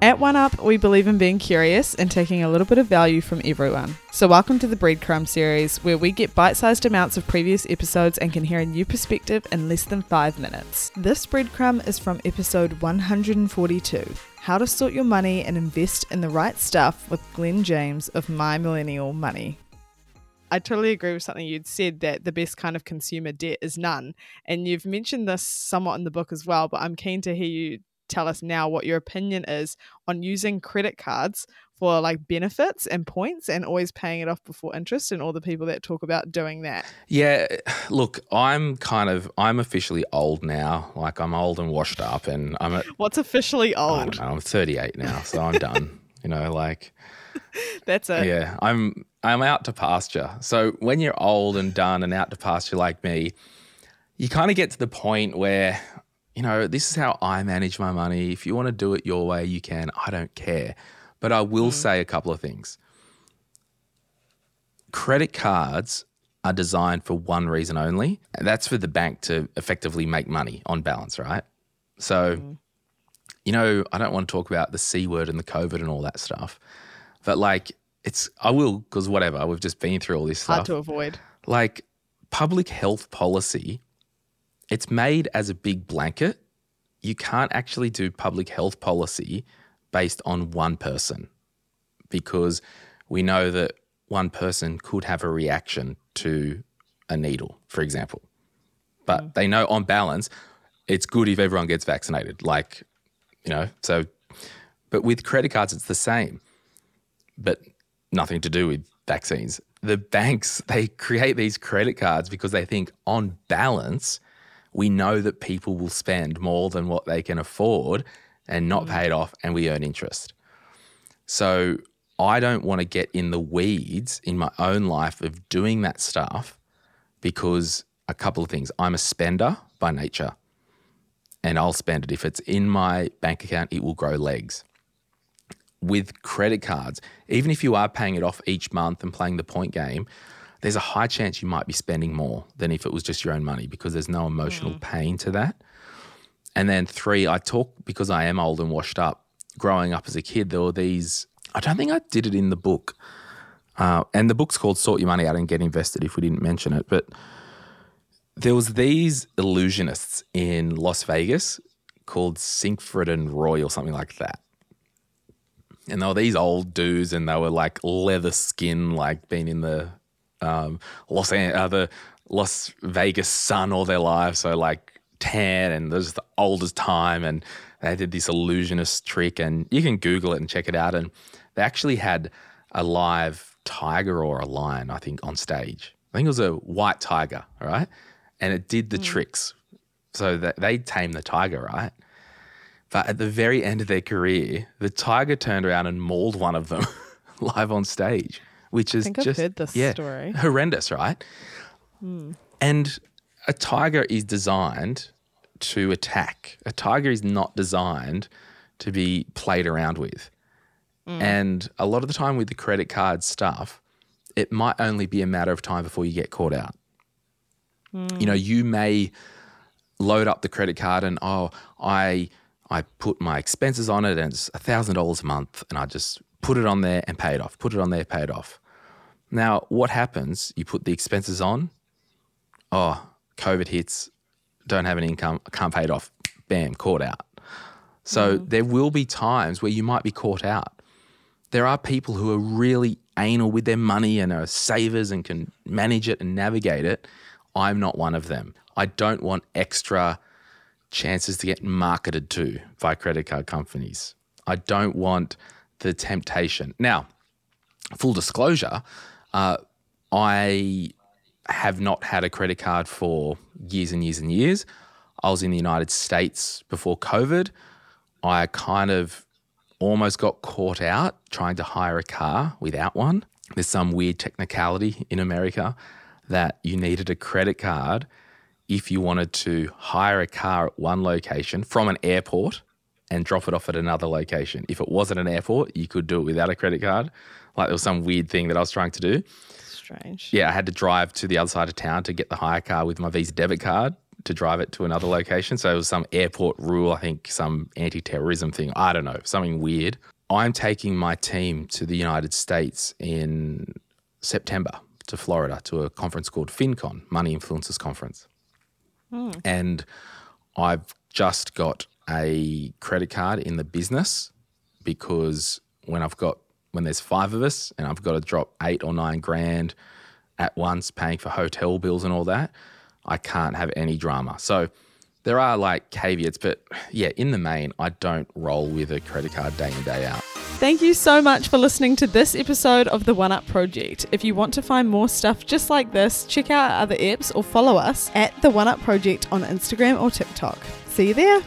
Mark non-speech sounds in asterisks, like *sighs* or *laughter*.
At One Up, we believe in being curious and taking a little bit of value from everyone. So, welcome to the Breadcrumb series, where we get bite sized amounts of previous episodes and can hear a new perspective in less than five minutes. This breadcrumb is from episode 142 How to Sort Your Money and Invest in the Right Stuff with Glen James of My Millennial Money. I totally agree with something you'd said that the best kind of consumer debt is none. And you've mentioned this somewhat in the book as well, but I'm keen to hear you tell us now what your opinion is on using credit cards for like benefits and points and always paying it off before interest and all the people that talk about doing that. Yeah, *sighs* look, I'm kind of I'm officially old now. Like I'm old and washed up and I'm at What's officially old? Know, I'm 38 now, so I'm done. *laughs* you know, like That's it. Yeah, I'm I'm out to pasture. So when you're old and done and out to pasture like me, you kind of get to the point where you know, this is how I manage my money. If you want to do it your way, you can. I don't care. But I will mm. say a couple of things. Credit cards are designed for one reason only, and that's for the bank to effectively make money on balance, right? So, mm. you know, I don't want to talk about the C word and the COVID and all that stuff, but like, it's, I will, because whatever, we've just been through all this stuff. Hard to avoid. Like, public health policy it's made as a big blanket. You can't actually do public health policy based on one person because we know that one person could have a reaction to a needle, for example. But mm. they know on balance, it's good if everyone gets vaccinated. Like, you know, so, but with credit cards, it's the same, but nothing to do with vaccines. The banks, *laughs* they create these credit cards because they think on balance, we know that people will spend more than what they can afford and not mm. pay it off, and we earn interest. So I don't want to get in the weeds in my own life of doing that stuff because a couple of things. I'm a spender by nature and I'll spend it. If it's in my bank account, it will grow legs. With credit cards, even if you are paying it off each month and playing the point game, there's a high chance you might be spending more than if it was just your own money because there's no emotional mm. pain to that. And then three, I talk because I am old and washed up. Growing up as a kid, there were these. I don't think I did it in the book, uh, and the book's called "Sort Your Money Out and Get Invested." If we didn't mention it, but there was these illusionists in Las Vegas called Siegfried and Roy or something like that. And they were these old dudes, and they were like leather skin, like being in the um, Los uh, the Las Vegas sun all their lives, so like tan and this is the oldest time, and they did this illusionist trick, and you can Google it and check it out, and they actually had a live tiger or a lion, I think, on stage. I think it was a white tiger, right? And it did the mm. tricks. So that they tamed the tiger, right? But at the very end of their career, the tiger turned around and mauled one of them *laughs* live on stage which is just yeah, story. horrendous, right? Mm. And a tiger is designed to attack. A tiger is not designed to be played around with. Mm. And a lot of the time with the credit card stuff, it might only be a matter of time before you get caught out. Mm. You know, you may load up the credit card and oh, I I put my expenses on it and it's thousand dollars a month and I just put it on there and pay it off, put it on there, pay it off. Now, what happens? You put the expenses on, oh, COVID hits, don't have an income, can't pay it off, bam, caught out. So mm. there will be times where you might be caught out. There are people who are really anal with their money and are savers and can manage it and navigate it. I'm not one of them. I don't want extra chances to get marketed to by credit card companies. I don't want the temptation. Now, full disclosure, uh, I have not had a credit card for years and years and years. I was in the United States before COVID. I kind of almost got caught out trying to hire a car without one. There's some weird technicality in America that you needed a credit card if you wanted to hire a car at one location from an airport and drop it off at another location. If it wasn't an airport, you could do it without a credit card. Like there was some weird thing that I was trying to do. Strange. Yeah, I had to drive to the other side of town to get the hire car with my Visa debit card to drive it to another location. So it was some airport rule, I think some anti terrorism thing. I don't know, something weird. I'm taking my team to the United States in September to Florida to a conference called FinCon, Money Influencers Conference. Hmm. And I've just got a credit card in the business because when I've got when there's five of us and I've got to drop eight or nine grand at once paying for hotel bills and all that, I can't have any drama. So there are like caveats, but yeah, in the main, I don't roll with a credit card day in, day out. Thank you so much for listening to this episode of the One Up Project. If you want to find more stuff just like this, check out our other apps or follow us at the One Up Project on Instagram or TikTok. See you there.